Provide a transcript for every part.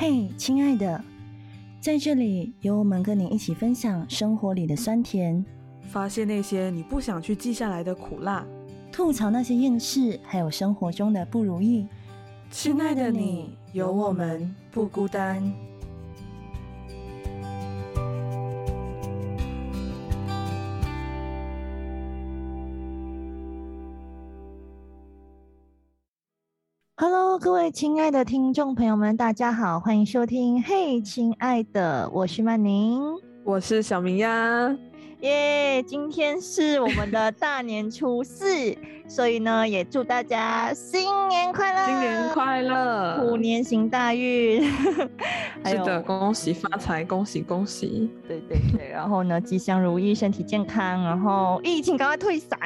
嘿，亲爱的，在这里有我们跟你一起分享生活里的酸甜，发现那些你不想去记下来的苦辣，吐槽那些厌世，还有生活中的不如意。亲爱的你，有我们不孤单。亲爱的听众朋友们，大家好，欢迎收听。嘿，亲爱的，我是曼宁，我是小明呀。耶，今天是我们的大年初四，所以呢，也祝大家新年快乐，新年快乐，虎年行大运。是的，恭喜发财，恭喜恭喜。对对对，然后呢，吉祥如意，身体健康，然后疫情赶快退散。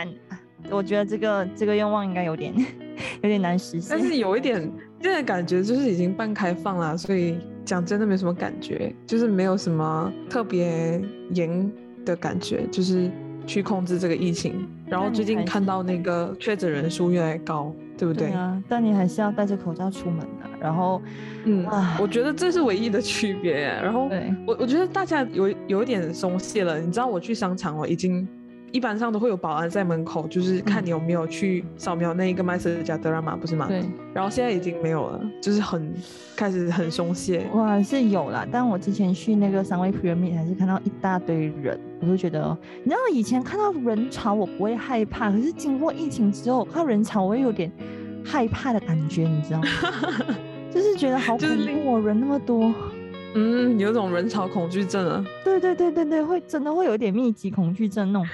我觉得这个这个愿望应该有点 有点难实现，但是有一点现在感觉就是已经半开放了，所以讲真的没什么感觉，就是没有什么特别严。的感觉就是去控制这个疫情，然后最近看到那个确诊人数越来越高，对不对？对啊，但你还是要戴着口罩出门的。然后，嗯，我觉得这是唯一的区别。然后，我我觉得大家有有一点松懈了。你知道我去商场，我已经。一般上都会有保安在门口，就是看你有没有去扫描那一个麦斯加德拉玛，不是吗？对。然后现在已经没有了，就是很开始很松懈。哇，是有啦，但我之前去那个三位 Pyramid 还是看到一大堆人，我就觉得，你知道以前看到人潮我不会害怕，可是经过疫情之后看到人潮，我会有点害怕的感觉，你知道吗？就是觉得好恐怖，人那么多。嗯，有种人潮恐惧症啊。对对对对对，会真的会有点密集恐惧症那种。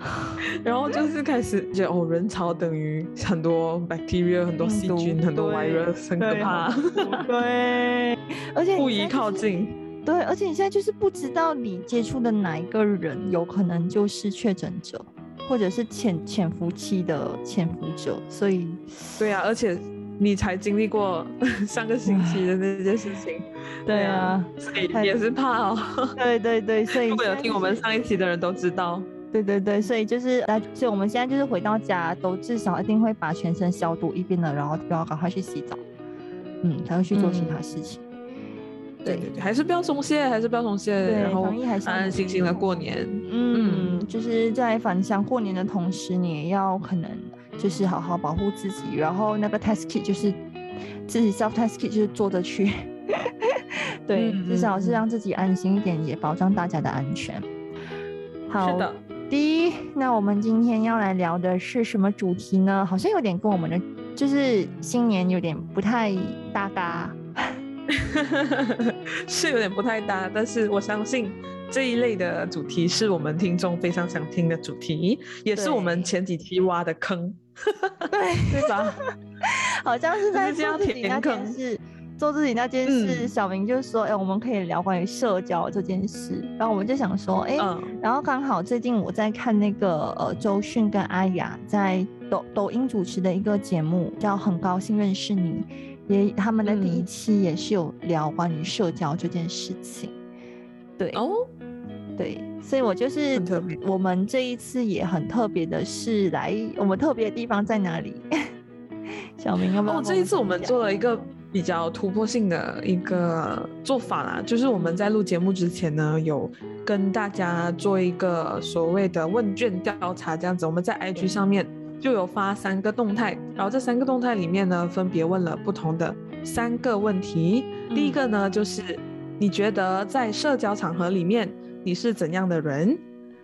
然后就是开始觉得哦，人潮等于很多 bacteria，很多细菌，很多 virus，很可怕。对，而且不宜靠近。对，而且你现在就是不知道你接触的哪一个人有可能就是确诊者，或者是潜潜伏期的潜伏者，所以。对啊，而且。你才经历过 上个星期的那件事情，对啊，所以也是怕哦。对对对，所以如果有听我们上一期的人都知道，对对对，所以就是来，所以我们现在就是回到家都至少一定会把全身消毒一遍了，然后就要赶快去洗澡，嗯，才会去做其他事情。对对对，还是不要松懈，还是不要松懈，然后安安心心的过年。嗯，就是在返乡过年的同时，你也要可能。就是好好保护自己，然后那个 test kit 就是自己 self test kit 就是做着去，对，至少是让自己安心一点，也保障大家的安全。好，是的。第一，那我们今天要来聊的是什么主题呢？好像有点跟我们的就是新年有点不太搭嘎，是有点不太搭，但是我相信。这一类的主题是我们听众非常想听的主题，也是我们前几期挖的坑，对对吧？好像是在做自己那件事，做自己那件事。小明就说：“哎，我们可以聊关于社交这件事。”然后我们就想说：“哎，然后刚好最近我在看那个呃周迅跟阿雅在抖抖音主持的一个节目，叫《很高兴认识你》，也他们的第一期也是有聊关于社交这件事情。对哦。对，所以我就是我们这一次也很特别的是来，我们特别的地方在哪里？小明要不要？哦，这一次我们做了一个比较突破性的一个做法啦，就是我们在录节目之前呢，有跟大家做一个所谓的问卷调查，这样子，我们在 IG 上面就有发三个动态，然后这三个动态里面呢，分别问了不同的三个问题。第一个呢，就是你觉得在社交场合里面。你是怎样的人？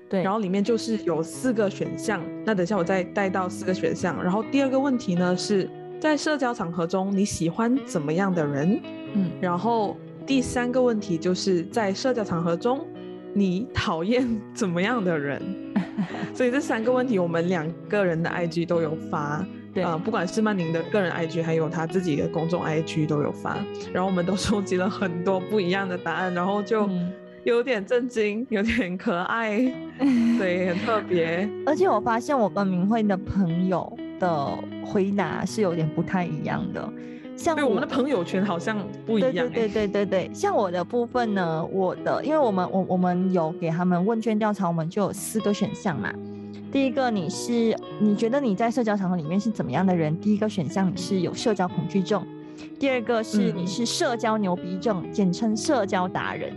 对，然后里面就是有四个选项。那等下我再带到四个选项。然后第二个问题呢，是在社交场合中你喜欢怎么样的人？嗯，然后第三个问题就是在社交场合中你讨厌怎么样的人？所以这三个问题我们两个人的 IG 都有发，对啊，不管是曼宁的个人 IG，还有他自己的公众 IG 都有发。然后我们都收集了很多不一样的答案，然后就。有点震惊，有点可爱，对，很特别。而且我发现我跟明慧的朋友的回答是有点不太一样的，像我们的朋友圈好像不一样。对对对对对对，像我的部分呢，我的，因为我们我我们有给他们问卷调查，我们就有四个选项嘛。第一个，你是你觉得你在社交场合里面是怎么样的人？第一个选项你是有社交恐惧症。第二个是你是社交牛逼症，简称社交达人。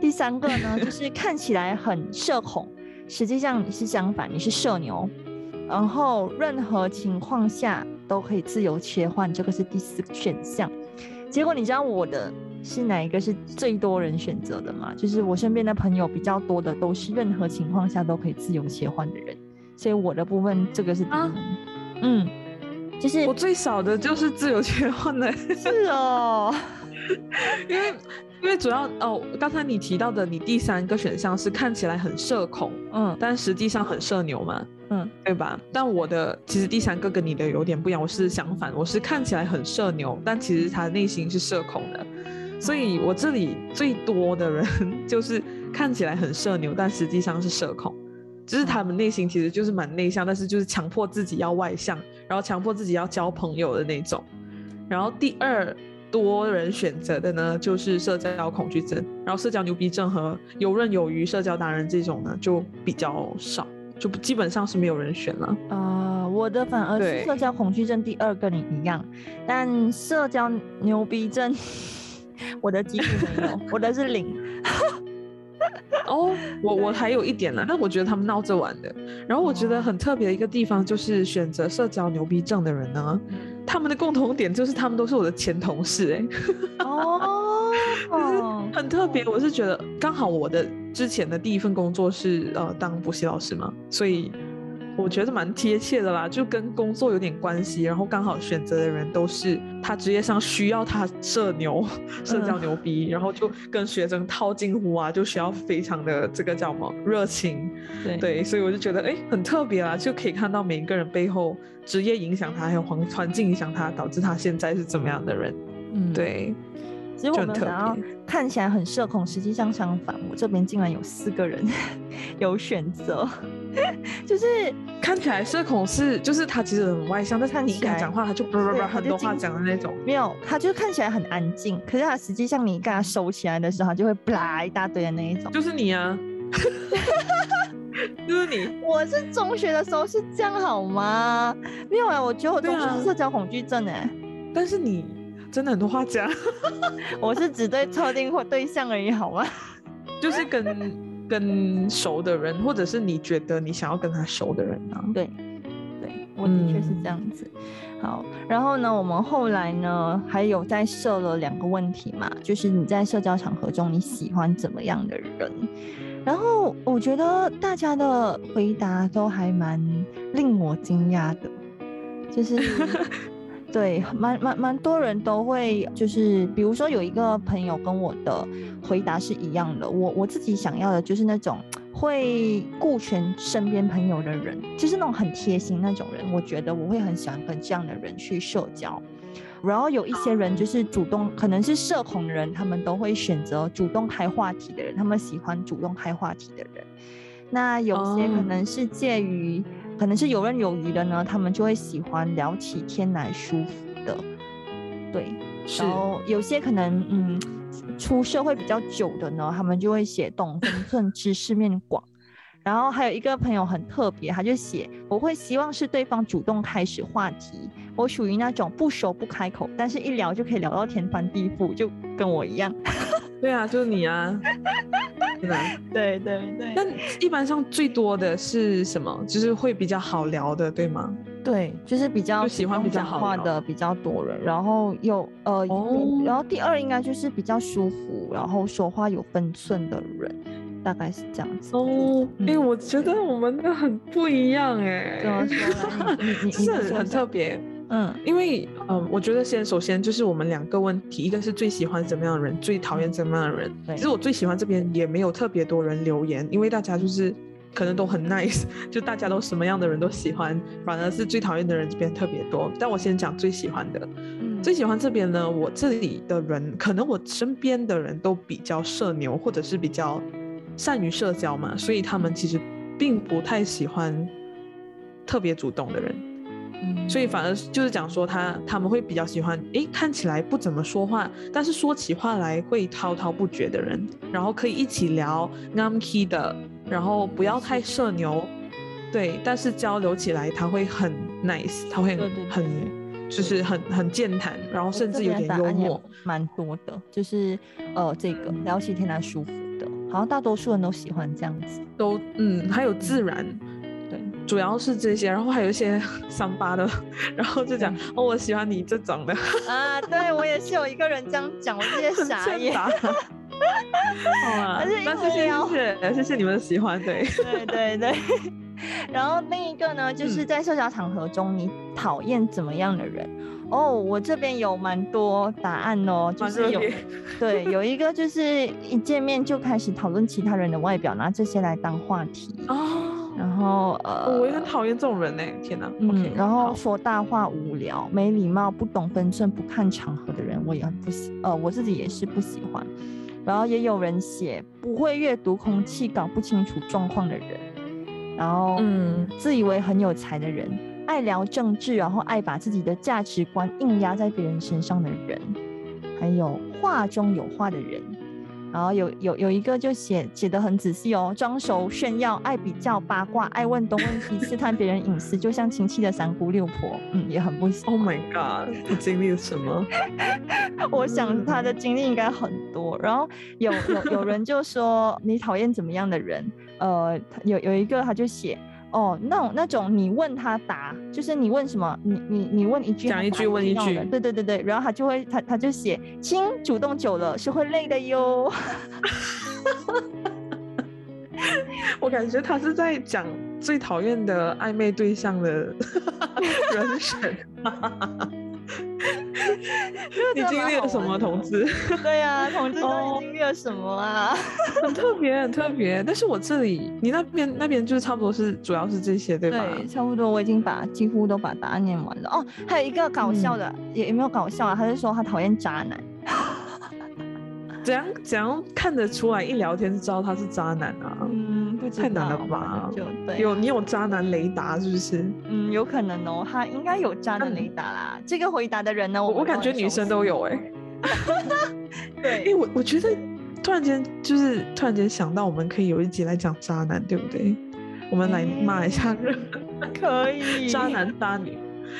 第三个呢，就是看起来很社恐，实际上你是相反，你是社牛。然后任何情况下都可以自由切换，这个是第四个选项。结果你知道我的是哪一个是最多人选择的吗？就是我身边的朋友比较多的都是任何情况下都可以自由切换的人，所以我的部分这个是第一。嗯，就是我最少的就是自由切换的。是哦，因为。因为主要哦，刚才你提到的，你第三个选项是看起来很社恐，嗯，但实际上很社牛嘛，嗯，对吧？但我的其实第三个跟你的有点不一样，我是相反，我是看起来很社牛，但其实他内心是社恐的，所以我这里最多的人 就是看起来很社牛，但实际上是社恐，就是他们内心其实就是蛮内向，但是就是强迫自己要外向，然后强迫自己要交朋友的那种，然后第二。多人选择的呢，就是社交恐惧症，然后社交牛逼症和游刃有余社交达人这种呢，就比较少，就基本上是没有人选了。啊，我的反而是社交恐惧症第二跟你一样，但社交牛逼症，我的几乎没有，我的是零。哦，我我还有一点呢，但我觉得他们闹着玩的。然后我觉得很特别的一个地方就是选择社交牛逼症的人呢。他们的共同点就是他们都是我的前同事哎，哦，很特别。我是觉得刚好我的之前的第一份工作是呃当补习老师嘛，所以。我觉得蛮贴切的啦，就跟工作有点关系，然后刚好选择的人都是他职业上需要他社牛、社交牛逼，然后就跟学生套近乎啊，就需要非常的这个叫什么热情，对。对，所以我就觉得哎很特别啦，就可以看到每一个人背后职业影响他，还有环环境影响他，导致他现在是怎么样的人，嗯，对。其实我们想要看起来很社恐，实际上相反，我这边竟然有四个人 有选择，就是看起来社恐是，就是他其实很外向，但是你跟他讲话，他就不不不很多话讲的那种。没有，他就看起来很安静，可是他实际上你跟他收起来的时候，他就会啦一大堆的那一种。就是你啊，就是你。我是中学的时候是这样好吗？没有啊，我觉得我中学是社交恐惧症哎。但是你。真的很多话讲，我是只对特定或对象而已，好吗？就是跟跟熟的人，或者是你觉得你想要跟他熟的人啊。对，对，我的确是这样子。好，然后呢，我们后来呢，还有再设了两个问题嘛，就是你在社交场合中你喜欢怎么样的人？然后我觉得大家的回答都还蛮令我惊讶的，就是。对，蛮蛮蛮多人都会，就是比如说有一个朋友跟我的回答是一样的，我我自己想要的就是那种会顾全身边朋友的人，就是那种很贴心那种人，我觉得我会很喜欢跟这样的人去社交。然后有一些人就是主动，可能是社恐人，他们都会选择主动开话题的人，他们喜欢主动开话题的人。那有些可能是介于。可能是游刃有余的呢，他们就会喜欢聊起天来舒服的，对。然后有些可能嗯，出社会比较久的呢，他们就会写懂分寸、知识面广。然后还有一个朋友很特别，他就写我会希望是对方主动开始话题，我属于那种不熟不开口，但是一聊就可以聊到天翻地覆，就跟我一样。对啊，就是你啊。对 对对，那一般上最多的是什么？就是会比较好聊的，对吗？对，就是比较喜欢比较好话的比较多人，然后有呃，然后第二应该就是比较舒服，然后说话有分寸的人，大概是这样子。哦，哎，我觉得我们的很不一样哎，怎么说？你 你是很很特别。嗯，因为嗯，我觉得先首先就是我们两个问题，一个是最喜欢怎么样的人，最讨厌怎么样的人。其实我最喜欢这边也没有特别多人留言，因为大家就是可能都很 nice，就大家都什么样的人都喜欢，反而是最讨厌的人这边特别多。但我先讲最喜欢的，最喜欢这边呢，我这里的人可能我身边的人都比较社牛，或者是比较善于社交嘛，所以他们其实并不太喜欢特别主动的人。所以反而就是讲说他他们会比较喜欢，诶，看起来不怎么说话，但是说起话来会滔滔不绝的人，然后可以一起聊 n a m k 的，然后不要太社牛，对，但是交流起来他会很 nice，他会很就是很很健谈，然后甚至有点幽默，蛮多的。就是呃，这个聊起天来舒服的，好像大多数人都喜欢这样子。都嗯，还有自然，对，主要是这些，然后还有一些 三八的，然后就讲哦，我喜欢你这种的啊。对我也是有一个人这样讲，我直接傻眼。好啊，那谢谢谢谢谢谢你们的喜欢，对对对对。然后另一个呢，就是在社交场合中，你讨厌怎么样的人？哦，我这边有蛮多答案哦，就是有对有一个就是一见面就开始讨论其他人的外表，拿这些来当话题哦。然后呃，我也很讨厌这种人呢，天哪。嗯，然后说大话无聊、没礼貌、不懂分寸、不看场合的人，我也很不喜，呃，我自己也是不喜欢。然后也有人写不会阅读空气、搞不清楚状况的人。然后，嗯，自以为很有才的人，爱聊政治，然后爱把自己的价值观硬压在别人身上的人，还有话中有话的人。然后有有有一个就写写的很仔细哦，装熟炫耀，爱比较八卦，爱问东问西，试探别人隐私，就像亲戚的三姑六婆，嗯，也很不行。Oh my god，他经历了什么？我想他的经历应该很多。然后有有有人就说你讨厌怎么样的人？呃，有有一个他就写。哦，那种那种，你问他答，就是你问什么，你你你问一句，讲一句问一句，对对对对，然后他就会他他就写，亲，主动久了是会累的哟。我感觉他是在讲最讨厌的暧昧对象的 人选。你经历了什么，同志？对呀，同志都经历了什么啊？很特别，很特别。但是我这里，你那边那边就是差不多是，主要是这些，对吧？对，差不多。我已经把几乎都把答案念完了。哦，还有一个搞笑的，也也没有搞笑啊，他是说他讨厌渣男。怎样怎样看得出来？一聊天就知道他是渣男啊？嗯，太难了吧？就对，有你有渣男雷达是不是？嗯，有可能哦，他应该有渣男雷达啦。这个回答的人呢，我我感觉女生都有 哎。对，因为我我觉得突然间就是突然间想到，我们可以有一集来讲渣男，对不对？我们来骂一下人，可以。渣男渣女。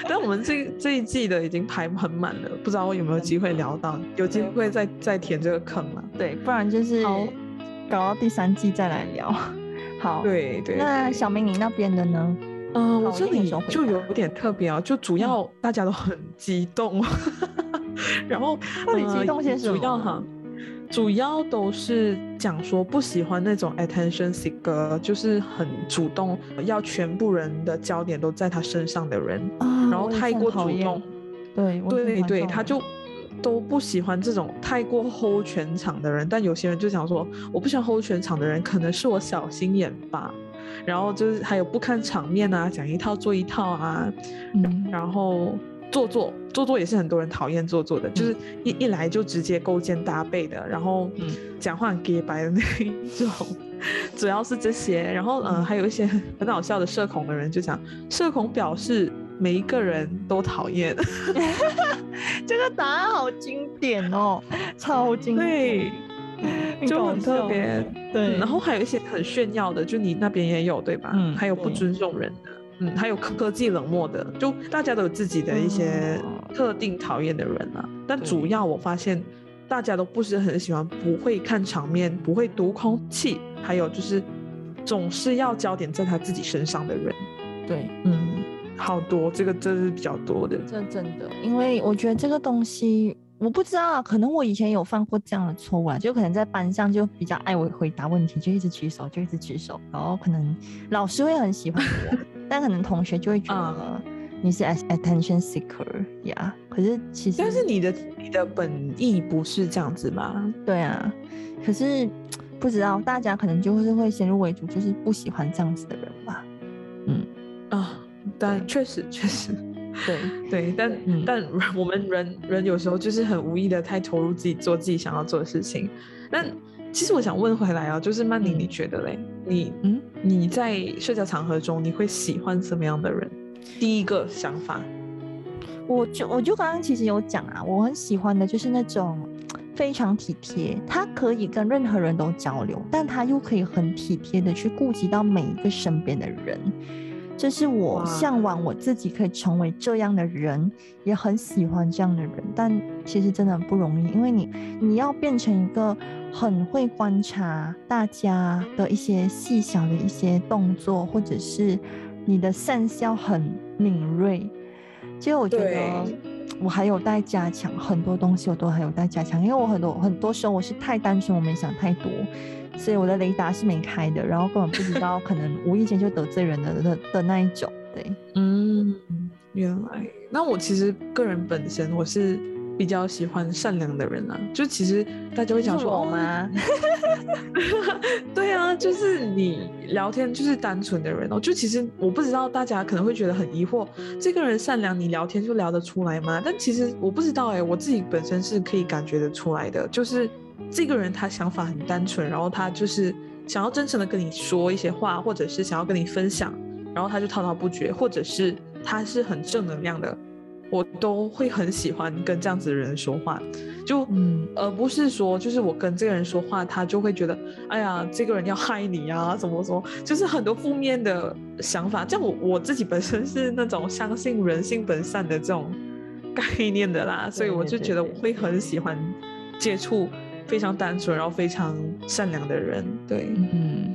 但我们这这一季的已经排很满了，不知道我有没有机会聊到，有机会再再填这个坑了。对，不然就是搞到第三季再来聊。好，对对。那小明你那边的呢？嗯，我这里就有点特别啊，就主要大家都很激动，然后到底激动些什么？主要哈。主要都是讲说不喜欢那种 attention seeker，就是很主动，要全部人的焦点都在他身上的人，然后太过主动，对对对，他就都不喜欢这种太过 hold 全场的人。但有些人就想说，我不喜欢 hold 全场的人，可能是我小心眼吧。然后就是还有不看场面啊，讲一套做一套啊，然后。做作做作也是很多人讨厌做作的，就是一一来就直接勾肩搭背的，然后讲话很 gay 白的那一种，主要是这些。然后嗯，还有一些很好笑的社恐的人就讲，社恐表示每一个人都讨厌。这个答案好经典哦，超经典，就很特别。对，然后还有一些很炫耀的，就你那边也有对吧？嗯，还有不尊重人的。嗯，还有科技冷漠的，就大家都有自己的一些特定讨厌的人啊。但主要我发现，大家都不是很喜欢不会看场面、不会读空气，还有就是总是要焦点在他自己身上的人。对，嗯，好多，这个真是比较多的。这真的，因为我觉得这个东西，我不知道，可能我以前有犯过这样的错误啊，就可能在班上就比较爱我回答问题，就一直举手，就一直举手，然后可能老师会很喜欢我。但可能同学就会觉得你是 attention seeker 呀，可是其实但是你的你的本意不是这样子吗？对啊，可是不知道大家可能就是会先入为主，就是不喜欢这样子的人吧。嗯啊，但确实确实，对对，但但我们人人有时候就是很无意的太投入自己做自己想要做的事情。那其实我想问回来啊，就是曼妮，你觉得嘞？你嗯？你在社交场合中，你会喜欢什么样的人？第一个想法，我就我就刚刚其实有讲啊，我很喜欢的就是那种非常体贴，他可以跟任何人都交流，但他又可以很体贴的去顾及到每一个身边的人。这是我向往我自己可以成为这样的人，也很喜欢这样的人。但其实真的很不容易，因为你你要变成一个很会观察大家的一些细小的一些动作，或者是你的善笑很敏锐。其实我觉得我还有待加强，很多东西我都还有待加强，因为我很多很多时候我是太单纯，我没想太多。所以我的雷达是没开的，然后根本不知道，可能无意间就得罪人的的的那一种。对，嗯，原来。那我其实个人本身我是比较喜欢善良的人啊，就其实大家会讲说吗？对啊，就是你聊天就是单纯的人哦。就其实我不知道大家可能会觉得很疑惑，这个人善良，你聊天就聊得出来吗？但其实我不知道哎，我自己本身是可以感觉得出来的，就是。这个人他想法很单纯，然后他就是想要真诚的跟你说一些话，或者是想要跟你分享，然后他就滔滔不绝，或者是他是很正能量的，我都会很喜欢跟这样子的人说话，就嗯，而不是说就是我跟这个人说话，他就会觉得哎呀，这个人要害你啊，怎么说，就是很多负面的想法。这样我我自己本身是那种相信人性本善的这种概念的啦，所以我就觉得我会很喜欢接触。非常单纯，然后非常善良的人，对，嗯，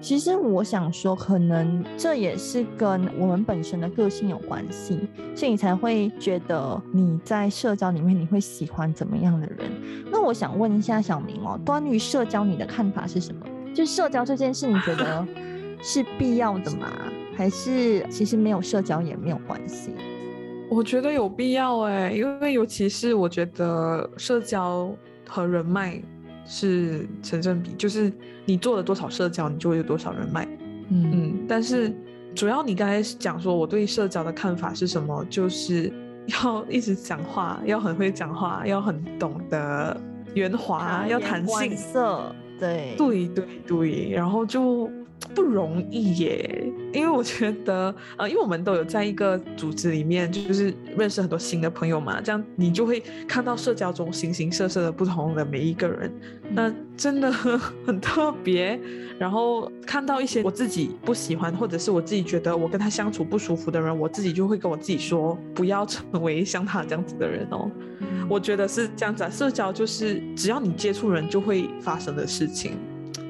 其实我想说，可能这也是跟我们本身的个性有关系，所以你才会觉得你在社交里面你会喜欢怎么样的人。那我想问一下小明哦，关于社交你的看法是什么？就社交这件事，你觉得 是必要的吗？还是其实没有社交也没有关系？我觉得有必要哎，因为尤其是我觉得社交。和人脉是成正比，就是你做了多少社交，你就会有多少人脉。嗯嗯，但是主要你刚才讲说我对社交的看法是什么，就是要一直讲话，要很会讲话，要很懂得圆滑，要弹性。色，对对对对，然后就。不容易耶，因为我觉得，呃，因为我们都有在一个组织里面，就是认识很多新的朋友嘛，这样你就会看到社交中形形色色的不同的每一个人，那真的 很特别。然后看到一些我自己不喜欢，或者是我自己觉得我跟他相处不舒服的人，我自己就会跟我自己说，不要成为像他这样子的人哦。我觉得是这样子，啊社交就是只要你接触人就会发生的事情。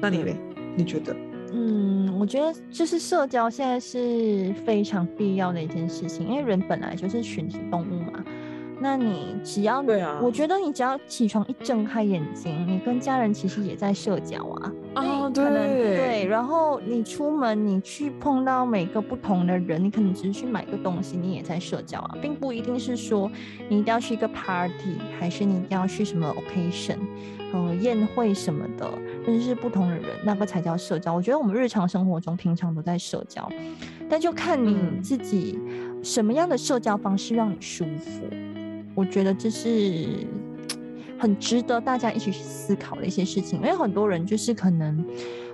那你嘞？你觉得？嗯，我觉得就是社交现在是非常必要的一件事情，因为人本来就是群体动物嘛。那你只要，对啊，我觉得你只要起床一睁开眼睛，你跟家人其实也在社交啊。啊，对，对。然后你出门，你去碰到每个不同的人，你可能只是去买个东西，你也在社交啊，并不一定是说你一定要去一个 party，还是你一定要去什么 occasion。呃，宴会什么的，认识不同的人，那个才叫社交。我觉得我们日常生活中平常都在社交，但就看你自己什么样的社交方式让你舒服。我觉得这是很值得大家一起去思考的一些事情。因为很多人就是可能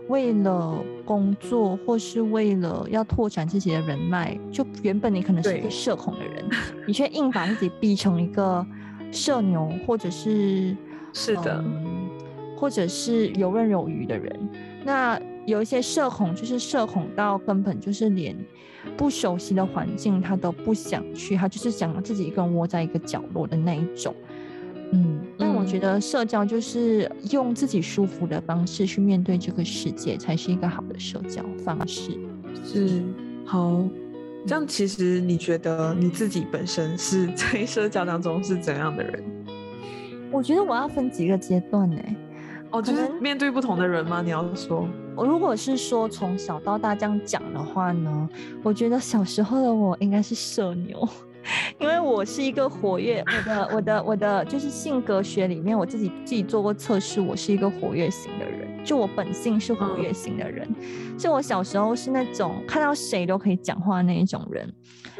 为了工作，或是为了要拓展自己的人脉，就原本你可能是一个社恐的人，你却硬把自己逼成一个社牛，或者是。是的，或者是游刃有余的人，那有一些社恐，就是社恐到根本就是连不熟悉的环境他都不想去，他就是想自己一个人窝在一个角落的那一种。嗯，但我觉得社交就是用自己舒服的方式去面对这个世界，才是一个好的社交方式。是，好，这样其实你觉得你自己本身是在社交当中是怎样的人？我觉得我要分几个阶段呢？哦，就是面对不同的人吗？你要说，我如果是说从小到大这样讲的话呢，我觉得小时候的我应该是社牛。因为我是一个活跃，我的我的我的就是性格学里面，我自己自己做过测试，我是一个活跃型的人，就我本性是活跃型的人，所以我小时候是那种看到谁都可以讲话那一种人，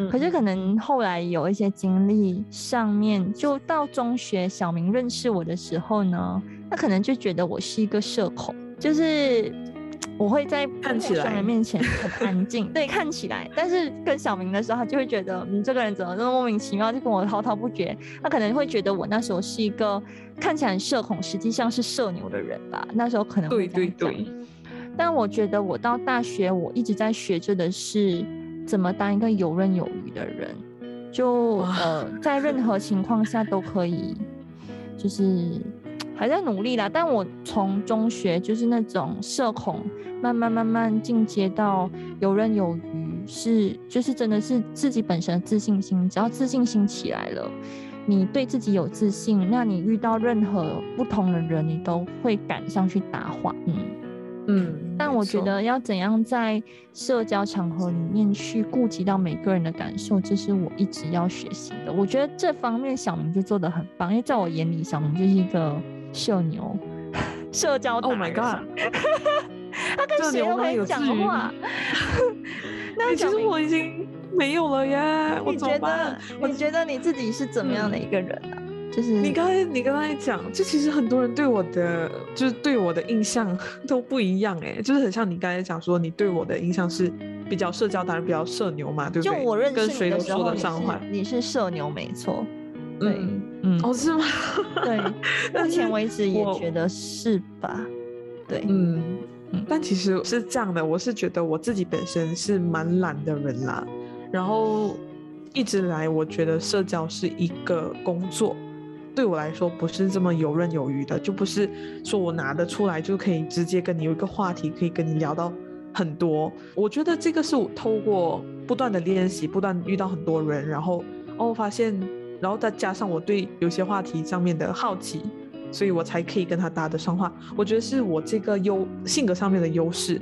可是可能后来有一些经历上面，就到中学小明认识我的时候呢，他可能就觉得我是一个社恐，就是。我会在看起来人面前很安静，对，看起来，但是跟小明的时候，他就会觉得你这个人怎么这么莫名其妙，就跟我滔滔不绝。他可能会觉得我那时候是一个看起来很社恐，实际上是社牛的人吧。那时候可能会对对对。但我觉得我到大学，我一直在学着的是怎么当一个游刃有余的人，就呃在任何情况下都可以，就是还在努力啦。但我从中学就是那种社恐，慢慢慢慢进阶到游刃有余，是就是真的是自己本身的自信心，只要自信心起来了。你对自己有自信，那你遇到任何不同的人，你都会赶上去搭话。嗯嗯。但我觉得要怎样在社交场合里面去顾及到每个人的感受，这是我一直要学习的。我觉得这方面小明就做的很棒，因为在我眼里，小明就是一个社牛，社交。Oh my god！他跟谁都可以讲话。那其实我已经。没有了耶！你觉得？你觉得你自己是怎么样的一个人呢？就是你刚才你刚才讲，就其实很多人对我的就是对我的印象 都不一样哎，就是很像你刚才讲说，你对我的印象是比较社交，达人比较社牛嘛，对不对？就我认识你的时候，你你是社牛没错，对，嗯，哦是吗？对，目前为止也觉得是吧？对，嗯嗯，但其实是这样的，我是觉得我自己本身是蛮懒的人啦。然后一直来，我觉得社交是一个工作，对我来说不是这么游刃有余的，就不是说我拿得出来就可以直接跟你有一个话题，可以跟你聊到很多。我觉得这个是我透过不断的练习，不断遇到很多人，然后哦发现，然后再加上我对有些话题上面的好奇，所以我才可以跟他搭得上话。我觉得是我这个优性格上面的优势，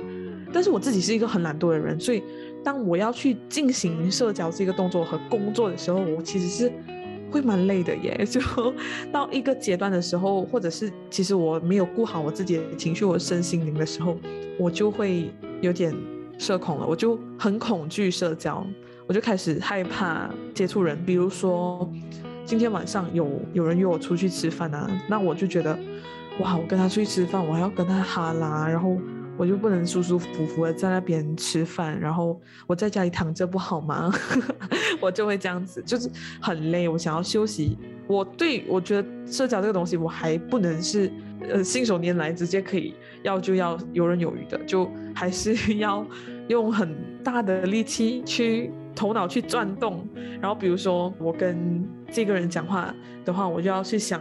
但是我自己是一个很懒惰的人，所以。当我要去进行社交这个动作和工作的时候，我其实是会蛮累的耶。就到一个阶段的时候，或者是其实我没有顾好我自己的情绪、我身心灵的时候，我就会有点社恐了。我就很恐惧社交，我就开始害怕接触人。比如说今天晚上有有人约我出去吃饭啊，那我就觉得哇，我跟他出去吃饭，我还要跟他哈拉，然后。我就不能舒舒服服的在那边吃饭，然后我在家里躺着不好吗？我就会这样子，就是很累，我想要休息。我对我觉得社交这个东西，我还不能是呃信手拈来，直接可以要就要游刃有余的，就还是要用很大的力气去头脑去转动。然后比如说我跟这个人讲话的话，我就要去想。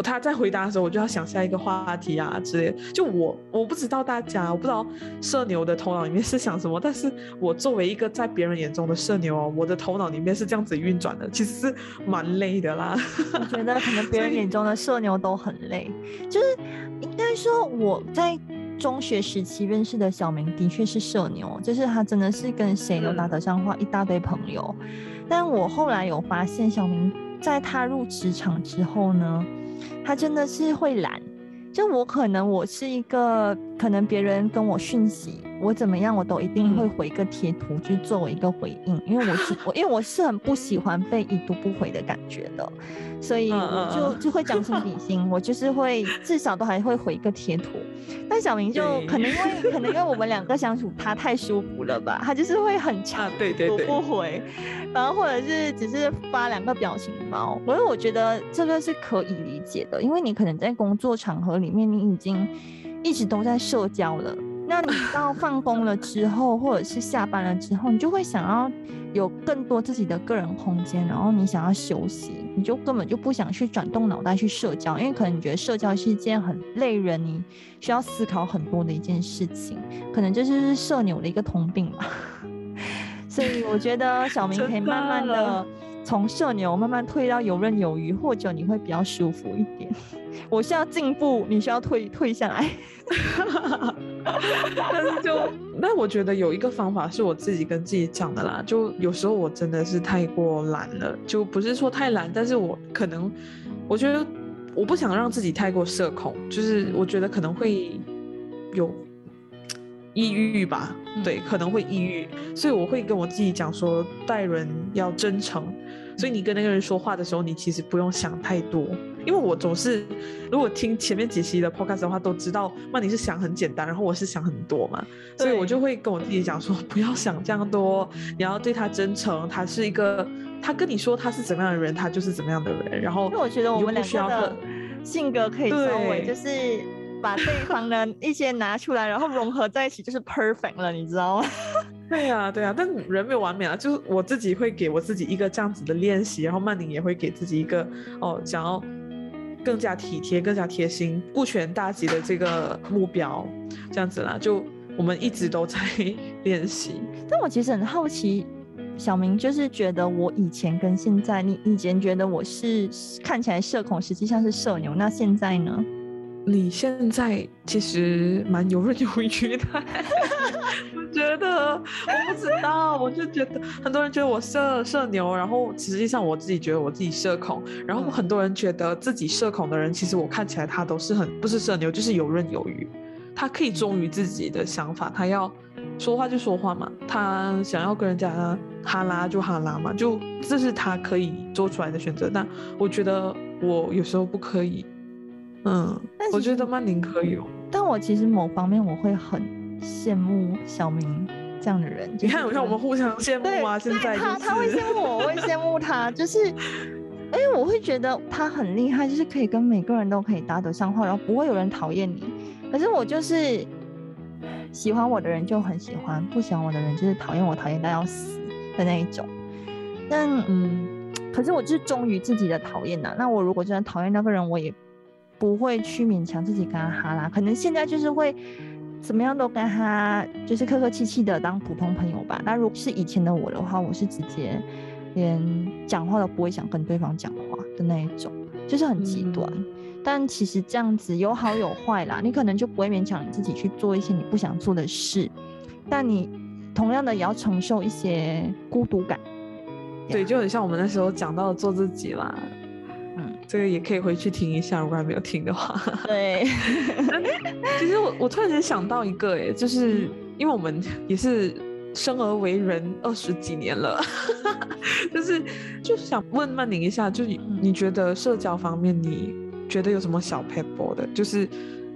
他在回答的时候，我就要想下一个话题啊之类。就我我不知道大家，我不知道社牛的头脑里面是想什么。但是我作为一个在别人眼中的社牛哦，我的头脑里面是这样子运转的，其实是蛮累的啦。我觉得可能别人眼中的社牛都很累。就是应该说我在中学时期认识的小明的确是社牛，就是他真的是跟谁都搭得上话，一大堆朋友。但我后来有发现，小明在踏入职场之后呢。他真的是会懒，就我可能我是一个，可能别人跟我讯息，我怎么样我都一定会回个贴图，去作为一个回应，因为我是 我，因为我是很不喜欢被已读不回的感觉的，所以我就就会将心比心，我就是会至少都还会回一个贴图。但小明就可能因为 可能因为我们两个相处他太舒服了吧，他就是会很长读不回，然后或者是只是发两个表情包，所以我觉得这个是可以理解的，因为你可能在工作场合里面你已经一直都在社交了。那你到放工了之后，或者是下班了之后，你就会想要有更多自己的个人空间，然后你想要休息，你就根本就不想去转动脑袋去社交，因为可能你觉得社交是一件很累人，你需要思考很多的一件事情，可能这就是社牛的一个通病吧。所以我觉得小明可以慢慢的从社牛慢慢退到游刃有余，或者你会比较舒服一点。我需要进步，你需要退退下来。但是就那我觉得有一个方法是我自己跟自己讲的啦，就有时候我真的是太过懒了，就不是说太懒，但是我可能我觉得我不想让自己太过社恐，就是我觉得可能会有抑郁吧，对，可能会抑郁，所以我会跟我自己讲说待人要真诚。所以你跟那个人说话的时候，你其实不用想太多，因为我总是如果听前面几期的 podcast 的话，都知道那你是想很简单，然后我是想很多嘛，所以我就会跟我自己讲说，不要想这样多，你要对他真诚，他是一个，他跟你说他是怎么样的人，他就是怎么样的人，然后因为我觉得我们两个的性格可以稍微就是把对方的一些拿出来，然后融合在一起，就是 perfect 了，你知道吗？对呀，对呀，但人没有完美啊，就是我自己会给我自己一个这样子的练习，然后曼宁也会给自己一个哦，想要更加体贴、更加贴心、顾全大局的这个目标，这样子啦，就我们一直都在 练习。但我其实很好奇，小明就是觉得我以前跟现在，你以前觉得我是看起来社恐，实际上是社牛，那现在呢？你现在其实蛮游刃有余的，我觉得我不知道，我就觉得很多人觉得我社社牛，然后实际上我自己觉得我自己社恐，然后很多人觉得自己社恐的人，其实我看起来他都是很不是社牛，就是游刃有余，他可以忠于自己的想法，他要说话就说话嘛，他想要跟人家哈拉就哈拉嘛，就这是他可以做出来的选择，但我觉得我有时候不可以。嗯，我觉得曼宁可以哦。但我其实某方面我会很羡慕小明这样的人。你看，我看我们互相羡慕啊。现在他他会羡慕我，我会羡慕他。就是，哎，我会觉得他很厉害，就是可以跟每个人都可以搭得上话，然后不会有人讨厌你。可是我就是喜欢我的人就很喜欢，不喜欢我的人就是讨厌我，讨厌到要死的那一种。但嗯，可是我就是忠于自己的讨厌呐。那我如果真的讨厌那个人，我也。不会去勉强自己跟他哈啦，可能现在就是会怎么样都跟他就是客客气气的当普通朋友吧。那如果是以前的我的话，我是直接连讲话都不会想跟对方讲话的那一种，就是很极端。但其实这样子有好有坏啦，你可能就不会勉强你自己去做一些你不想做的事，但你同样的也要承受一些孤独感。对，就很像我们那时候讲到的做自己啦。这个也可以回去听一下，如果还没有听的话。对，其实我我突然间想到一个，哎，就是因为我们也是生而为人二十几年了，就是就是想问曼宁一下，就是你觉得社交方面，你觉得有什么小 paper 的，就是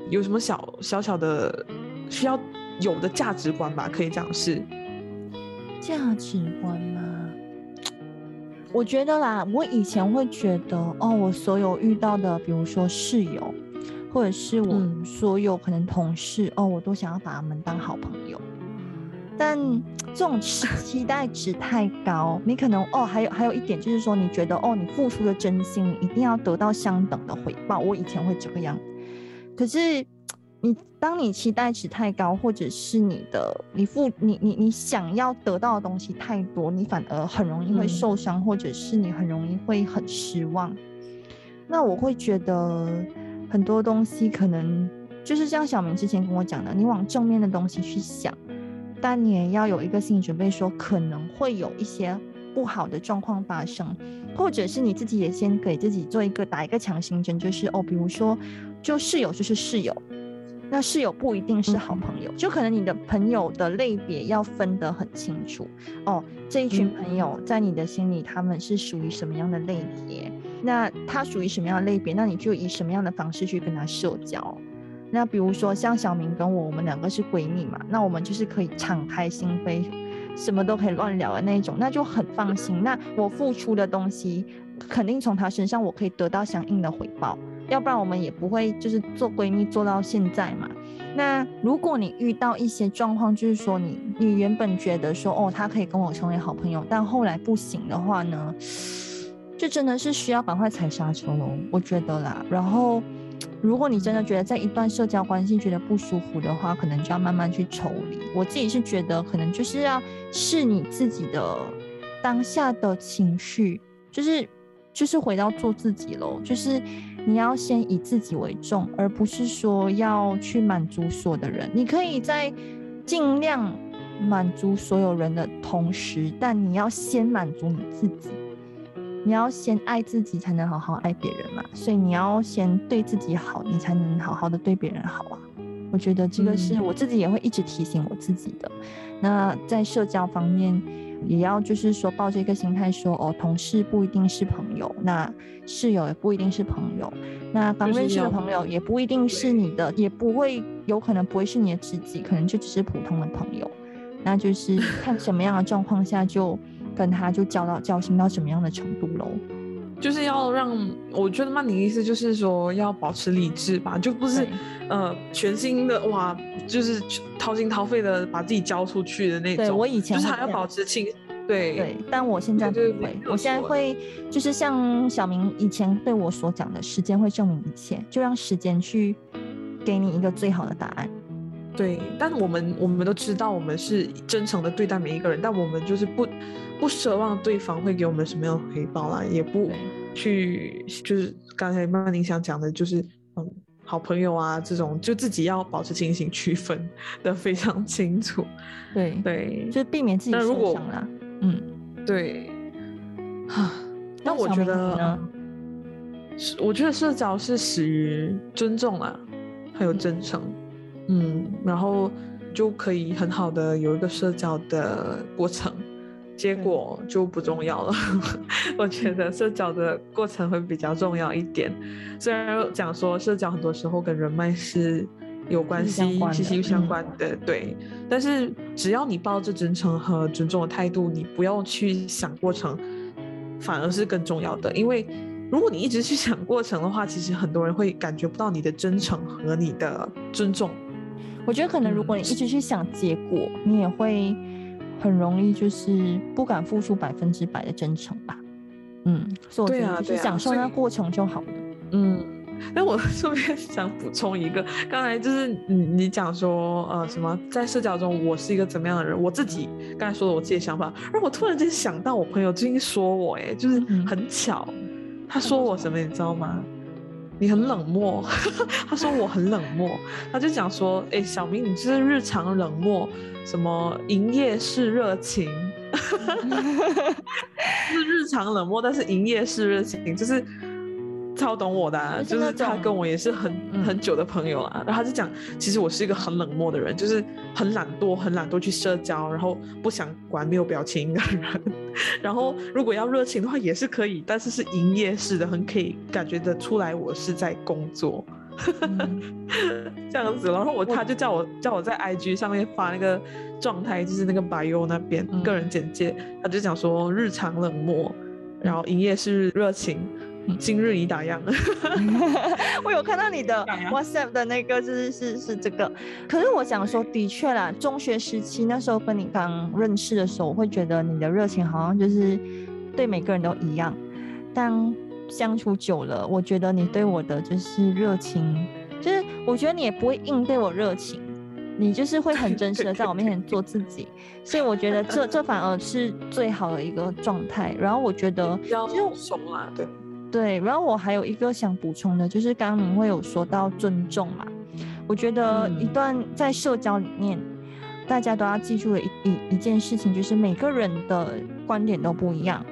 有什么小小小的需要有的价值观吧？可以讲是价值观。我觉得啦，我以前会觉得哦，我所有遇到的，比如说室友，或者是我所有可能同事哦，我都想要把他们当好朋友。但这种期待值太高，你可能哦，还有还有一点就是说，你觉得哦，你付出的真心，你一定要得到相等的回报。我以前会这个样，可是。你当你期待值太高，或者是你的你付你你你想要得到的东西太多，你反而很容易会受伤，或者是你很容易会很失望。那我会觉得很多东西可能就是像小明之前跟我讲的，你往正面的东西去想，但你也要有一个心理准备，说可能会有一些不好的状况发生，或者是你自己也先给自己做一个打一个强心针，就是哦，比如说就室友就是室友。那室友不一定是好朋友，就可能你的朋友的类别要分得很清楚哦。这一群朋友在你的心里，他们是属于什么样的类别？那他属于什么样的类别？那你就以什么样的方式去跟他社交？那比如说像小明跟我，我们两个是闺蜜嘛，那我们就是可以敞开心扉，什么都可以乱聊的那种，那就很放心。那我付出的东西，肯定从他身上我可以得到相应的回报。要不然我们也不会就是做闺蜜做到现在嘛。那如果你遇到一些状况，就是说你你原本觉得说哦，他可以跟我成为好朋友，但后来不行的话呢，就真的是需要赶快踩刹车喽，我觉得啦。然后如果你真的觉得在一段社交关系觉得不舒服的话，可能就要慢慢去抽离。我自己是觉得可能就是要是你自己的当下的情绪，就是就是回到做自己喽，就是。你要先以自己为重，而不是说要去满足所有的人。你可以在尽量满足所有人的同时，但你要先满足你自己。你要先爱自己，才能好好爱别人嘛。所以你要先对自己好，你才能好好的对别人好啊。我觉得这个是我自己也会一直提醒我自己的。那在社交方面。也要就是说抱着一个心态说哦，同事不一定是朋友，那室友也不一定是朋友，那刚认识的朋友也不一定是你的，也不会有可能不会是你的知己，可能就只是普通的朋友，那就是看什么样的状况下就跟他就交到交心到什么样的程度喽。就是要让我觉得曼妮意思就是说要保持理智吧，就不是呃全心的哇，就是掏心掏肺的把自己交出去的那种。对我以前就是还要保持清，对对，但我现在不会，我现在会就是像小明以前对我所讲的，时间会证明一切，就让时间去给你一个最好的答案。对，但我们我们都知道，我们是真诚的对待每一个人，但我们就是不不奢望对方会给我们什么样的回报啦，也不去就是刚才曼宁想讲的，就是嗯，好朋友啊这种，就自己要保持清醒，区分的非常清楚。对对，就避免自己受伤啦。嗯，对。哈，那我觉得，我觉得社交是始于尊重啊，还有真诚。嗯，然后就可以很好的有一个社交的过程，结果就不重要了。我觉得社交的过程会比较重要一点。虽然讲说社交很多时候跟人脉是有关系、息息相关的，对。但是只要你抱着真诚和尊重的态度，你不要去想过程，反而是更重要的。因为如果你一直去想过程的话，其实很多人会感觉不到你的真诚和你的尊重。我觉得可能，如果你一直去想结果，你也会很容易就是不敢付出百分之百的真诚吧。嗯，所以我觉得就是享受那过程就好了。嗯，那我 顺便想补充一个，刚才就是你你讲说呃什么在社交中我是一个怎么样的人，我自己刚才说的我自己的想法，而我突然间想到我朋友最近说我，哎，就是很巧，他说我什么你知道吗？你很冷漠，他说我很冷漠，他就讲说，哎，小明你就是日常冷漠，什么营业式热情，是日常冷漠，但是营业式热情就是。超懂我的，就是他跟我也是很很久的朋友啊。然后他就讲，其实我是一个很冷漠的人，就是很懒惰，很懒惰去社交，然后不想管没有表情的人。然后如果要热情的话也是可以，但是是营业式的，很可以感觉得出来我是在工作 这样子。然后我他就叫我叫我在 IG 上面发那个状态，就是那个 bio 那边个人简介，他就讲说日常冷漠，然后营业是热情。今日已打烊，我有看到你的 WhatsApp 的那个，就是是是这个。可是我想说，的确啦，中学时期那时候跟你刚认识的时候，我会觉得你的热情好像就是对每个人都一样。但相处久了，我觉得你对我的就是热情，就是我觉得你也不会硬对我热情，你就是会很真实的在我面前做自己。所以我觉得这这反而是最好的一个状态。然后我觉得比较怂啊，对。对，然后我还有一个想补充的，就是刚刚您会有说到尊重嘛？我觉得一段在社交里面，大家都要记住的一一一件事情，就是每个人的观点都不一样，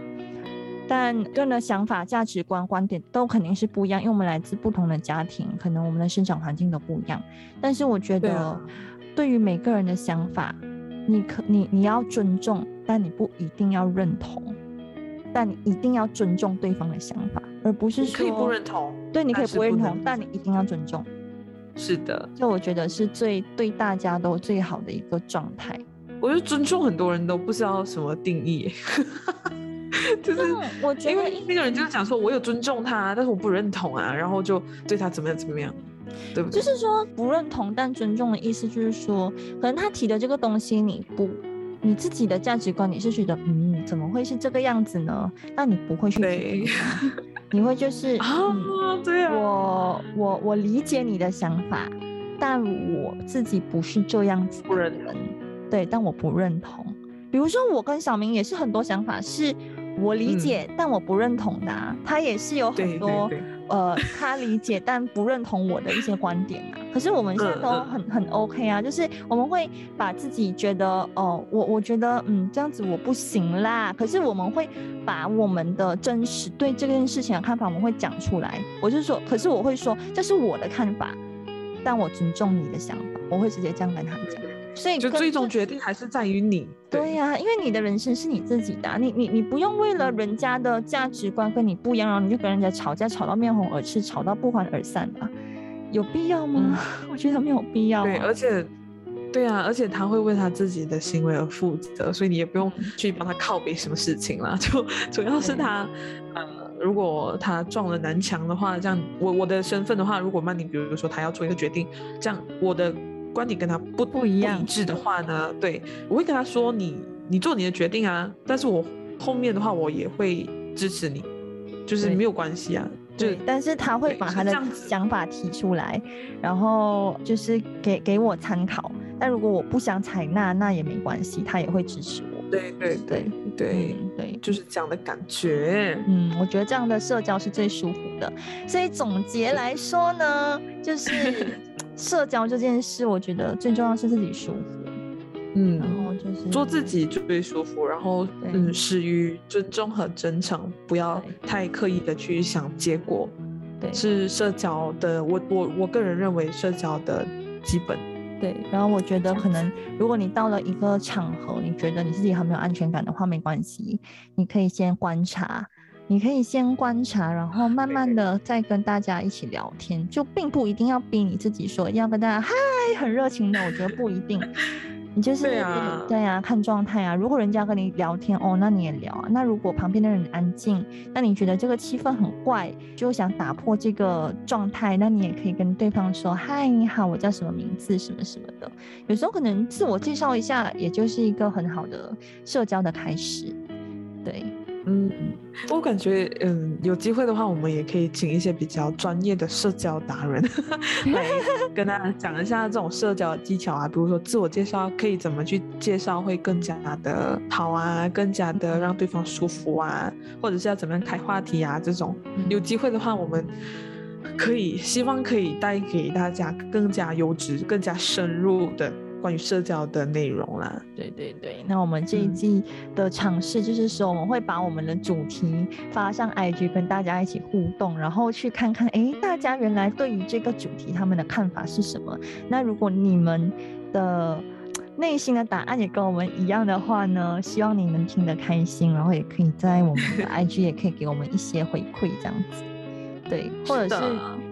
但个人的想法、价值观、观点都肯定是不一样，因为我们来自不同的家庭，可能我们的生长环境都不一样。但是我觉得，对于每个人的想法，你可你你要尊重，但你不一定要认同。但你一定要尊重对方的想法，而不是说可以不认同。对，你可以不认同，但你一定要尊重。是的，就我觉得是最对大家都最好的一个状态。我觉得尊重很多人都不知道什么定义，就是我觉得因为那个人就是讲说，我有尊重他，但是我不认同啊，然后就对他怎么样怎么样，对不对？就是说不认同但尊重的意思，就是说可能他提的这个东西你不。你自己的价值观，你是觉得，嗯，怎么会是这个样子呢？那你不会去，你会就是啊，对啊，我我我理解你的想法，但我自己不是这样子不认同，对，但我不认同。比如说，我跟小明也是很多想法是我理解，但我不认同的，他也是有很多。呃，他理解 但不认同我的一些观点啊。可是我们现在都很很 OK 啊，就是我们会把自己觉得哦，我我觉得嗯这样子我不行啦。可是我们会把我们的真实对这件事情的看法，我们会讲出来。我就说，可是我会说这是我的看法，但我尊重你的想法，我会直接这样跟他讲。所以就最终决定还是在于你。对呀，因为你的人生是你自己的，你你你不用为了人家的价值观跟你不一样，然后你就跟人家吵架，吵到面红耳赤，吵到不欢而散啊，有必要吗？我觉得没有必要。对，而且对啊，而且他会为他自己的行为而负责，所以你也不用去帮他靠背什么事情了。就主要是他，呃，如果他撞了南墙的话，这样我我的身份的话，如果曼宁比如说他要做一个决定，这样我的观点跟他不不一样一致的话呢，对我会跟他说你你做你的决定啊，但是我后面的话我也会支持你，就是没有关系啊。对，但是他会把他的想法提出来，然后就是给给我参考。但如果我不想采纳，那也没关系，他也会支持我。对对对对对，就是这样的感觉。嗯，我觉得这样的社交是最舒服的。所以总结来说呢，就是 社交这件事，我觉得最重要是自己舒服。嗯，然后就是做自己最舒服，然后嗯，始于尊重和真诚，不要太刻意的去想结果。对，是社交的，我我我个人认为社交的基本。对，然后我觉得可能如果你到了一个场合，你觉得你自己很没有安全感的话，没关系，你可以先观察，你可以先观察，然后慢慢的再跟大家一起聊天，就并不一定要逼你自己说要跟大家嗨很热情的，我觉得不一定。你就是对啊，对啊，看状态啊。如果人家跟你聊天哦，那你也聊啊。那如果旁边的人安静，那你觉得这个气氛很怪，就想打破这个状态，那你也可以跟对方说：“嗨，你好，我叫什么名字，什么什么的。”有时候可能自我介绍一下，也就是一个很好的社交的开始。对。嗯，我感觉，嗯，有机会的话，我们也可以请一些比较专业的社交达人 来跟大家讲一下这种社交技巧啊，比如说自我介绍可以怎么去介绍会更加的好啊，更加的让对方舒服啊，或者是要怎么样开话题啊，这种有机会的话，我们可以希望可以带给大家更加优质、更加深入的。关于社交的内容啦，对对对，那我们这一季的尝试就是说，我们会把我们的主题发上 IG，跟大家一起互动，然后去看看，哎，大家原来对于这个主题他们的看法是什么？那如果你们的内心的答案也跟我们一样的话呢，希望你能听得开心，然后也可以在我们的 IG 也可以给我们一些回馈，这样子，对，或者是。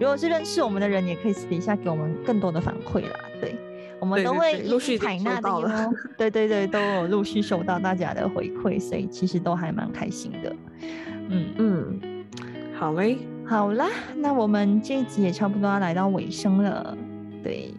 如果是认识我们的人，也可以私底下给我们更多的反馈啦，对。我们都会陆续采纳的哟，对对对，都有陆续收到大家的回馈，所以其实都还蛮开心的。嗯嗯，好嘞，好啦，那我们这一集也差不多要来到尾声了，对。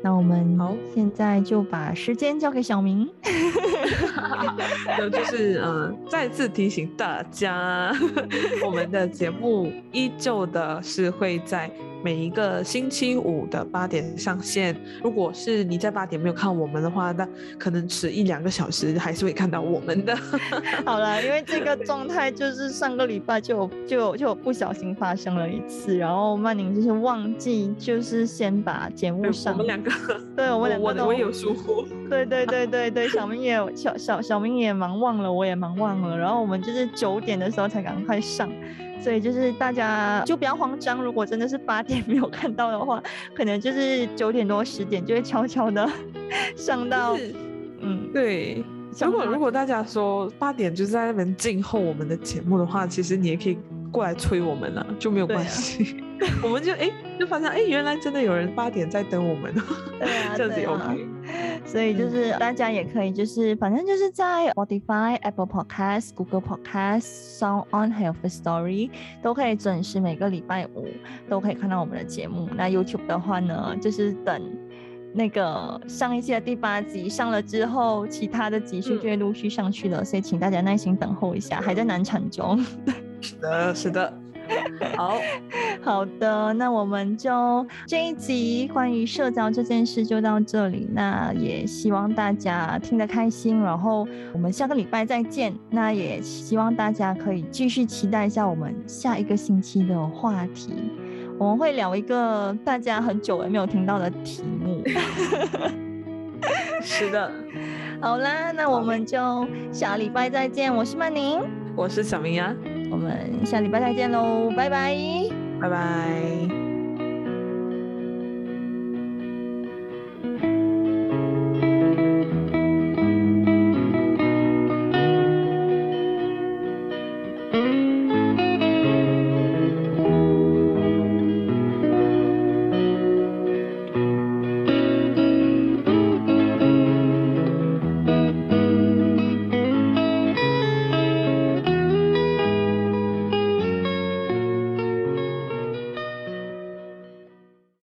那我们好，现在就把时间交给小明。就就是嗯，再次提醒大家，我们的节目依旧的是会在。每一个星期五的八点上线。如果是你在八点没有看我们的话，那可能迟一两个小时还是会看到我们的。好了，因为这个状态就是上个礼拜就就就不小心发生了一次，然后曼宁就是忘记就是先把节目上。我们两个，对我们两个都有疏忽。对对对对对，小明也小小小明也忙忘了，我也忙忘了，然后我们就是九点的时候才赶快上。所以就是大家就不要慌张，如果真的是八点 没有看到的话，可能就是九点多十点就会悄悄的 上到，嗯，对。如果如果大家说八点就是在那边静候我们的节目的话，其实你也可以过来催我们了，就没有关系。我们就哎，就发现哎，原来真的有人八点在等我们，这样子 OK。所以就是大家也可以，就是反正就是在 Spotify、Apple Podcast、Google Podcast、Sound On 还有 First Story 都可以准时每个礼拜五都可以看到我们的节目。那 YouTube 的话呢，就是等那个上一季的第八集上了之后，其他的集数就会陆续上去了。所以请大家耐心等候一下，还在难产中。是的，是的。好好的，那我们就这一集关于社交这件事就到这里。那也希望大家听得开心，然后我们下个礼拜再见。那也希望大家可以继续期待一下我们下一个星期的话题，我们会聊一个大家很久也没有听到的题目。是的，好啦，那我们就下礼拜再见。我是曼宁，我是小明呀。我们下礼拜再见喽，拜拜，拜拜。